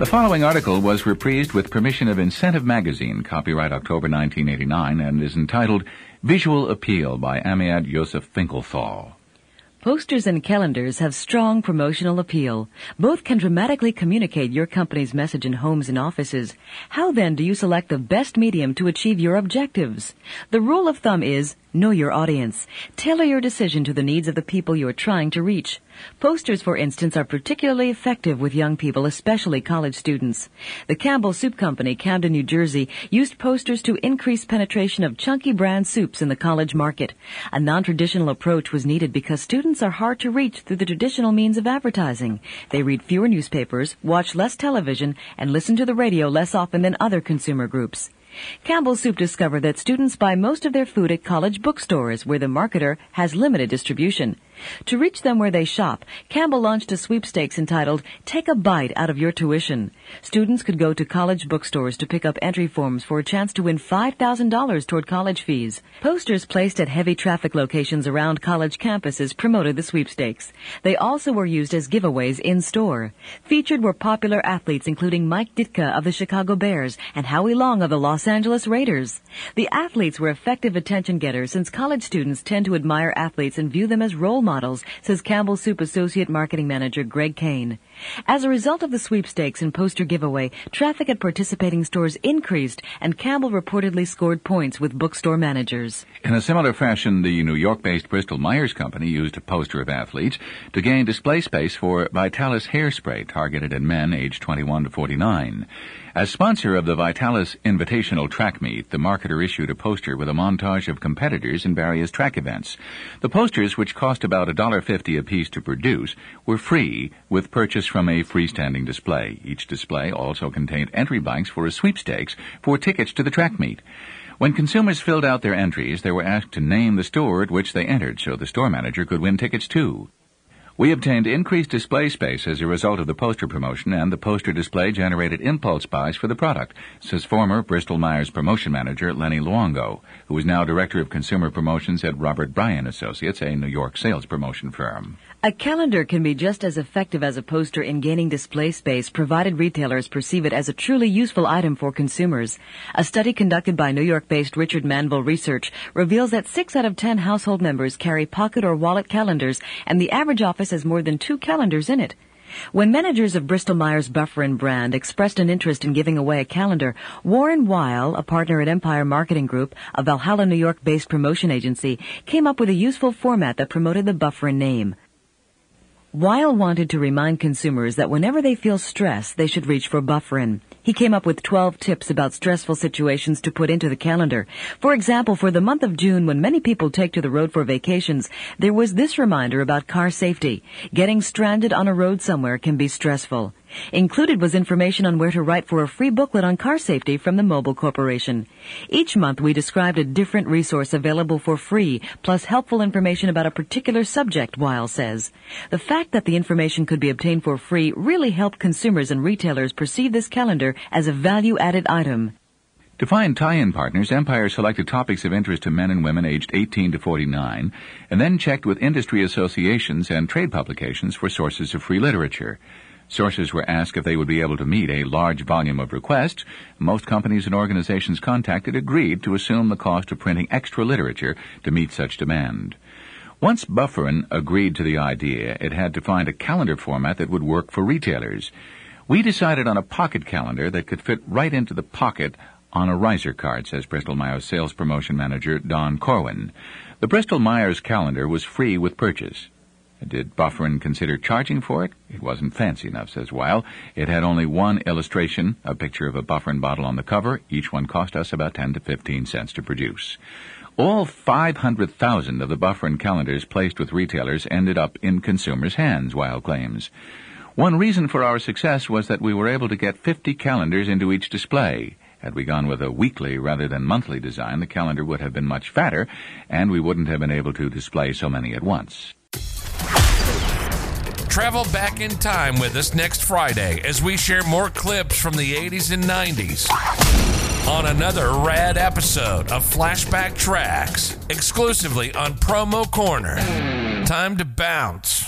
The following article was reprised with permission of Incentive Magazine, copyright October 1989, and is entitled Visual Appeal by Amiad Yosef Finkelthal. Posters and calendars have strong promotional appeal. Both can dramatically communicate your company's message in homes and offices. How then do you select the best medium to achieve your objectives? The rule of thumb is Know your audience. Tailor your decision to the needs of the people you are trying to reach. Posters, for instance, are particularly effective with young people, especially college students. The Campbell Soup Company, Camden, New Jersey, used posters to increase penetration of chunky brand soups in the college market. A non-traditional approach was needed because students are hard to reach through the traditional means of advertising. They read fewer newspapers, watch less television, and listen to the radio less often than other consumer groups. Campbell Soup discovered that students buy most of their food at college bookstores where the marketer has limited distribution. To reach them where they shop, Campbell launched a sweepstakes entitled Take a Bite Out of Your Tuition. Students could go to college bookstores to pick up entry forms for a chance to win $5,000 toward college fees. Posters placed at heavy traffic locations around college campuses promoted the sweepstakes. They also were used as giveaways in store. Featured were popular athletes including Mike Ditka of the Chicago Bears and Howie Long of the Los Angeles Raiders. The athletes were effective attention getters since college students tend to admire athletes and view them as role models models, says Campbell Soup Associate Marketing Manager Greg Kane. As a result of the sweepstakes and poster giveaway, traffic at participating stores increased and Campbell reportedly scored points with bookstore managers. In a similar fashion, the New York-based Bristol Myers Company used a poster of athletes to gain display space for Vitalis hairspray targeted at men aged 21 to 49. As sponsor of the Vitalis Invitational Track Meet, the marketer issued a poster with a montage of competitors in various track events. The posters, which cost about $1.50 apiece to produce, were free with purchase from a freestanding display. Each display also contained entry blanks for a sweepstakes for tickets to the track meet. When consumers filled out their entries, they were asked to name the store at which they entered so the store manager could win tickets too. We obtained increased display space as a result of the poster promotion, and the poster display generated impulse buys for the product, says former Bristol Myers promotion manager Lenny Luongo, who is now director of consumer promotions at Robert Bryan Associates, a New York sales promotion firm. A calendar can be just as effective as a poster in gaining display space provided retailers perceive it as a truly useful item for consumers. A study conducted by New York-based Richard Manville Research reveals that 6 out of 10 household members carry pocket or wallet calendars and the average office has more than 2 calendars in it. When managers of Bristol Myers Bufferin brand expressed an interest in giving away a calendar, Warren Weil, a partner at Empire Marketing Group, a Valhalla, New York-based promotion agency, came up with a useful format that promoted the Bufferin name. Weil wanted to remind consumers that whenever they feel stress, they should reach for Bufferin. He came up with 12 tips about stressful situations to put into the calendar. For example, for the month of June, when many people take to the road for vacations, there was this reminder about car safety. Getting stranded on a road somewhere can be stressful. Included was information on where to write for a free booklet on car safety from the Mobil Corporation. Each month we described a different resource available for free, plus helpful information about a particular subject, Weil says. The fact that the information could be obtained for free really helped consumers and retailers perceive this calendar as a value-added item. To find tie-in partners, Empire selected topics of interest to men and women aged 18 to 49, and then checked with industry associations and trade publications for sources of free literature. Sources were asked if they would be able to meet a large volume of requests. Most companies and organizations contacted agreed to assume the cost of printing extra literature to meet such demand. Once Bufferin agreed to the idea, it had to find a calendar format that would work for retailers. We decided on a pocket calendar that could fit right into the pocket on a riser card, says Bristol Myers sales promotion manager Don Corwin. The Bristol Myers calendar was free with purchase. Did Bufferin consider charging for it? It wasn't fancy enough, says Weil. It had only one illustration, a picture of a Bufferin bottle on the cover. Each one cost us about 10 to 15 cents to produce. All 500,000 of the Bufferin calendars placed with retailers ended up in consumers' hands, Weil claims. One reason for our success was that we were able to get 50 calendars into each display. Had we gone with a weekly rather than monthly design, the calendar would have been much fatter, and we wouldn't have been able to display so many at once. Travel back in time with us next Friday as we share more clips from the 80s and 90s on another rad episode of Flashback Tracks, exclusively on Promo Corner. Time to bounce.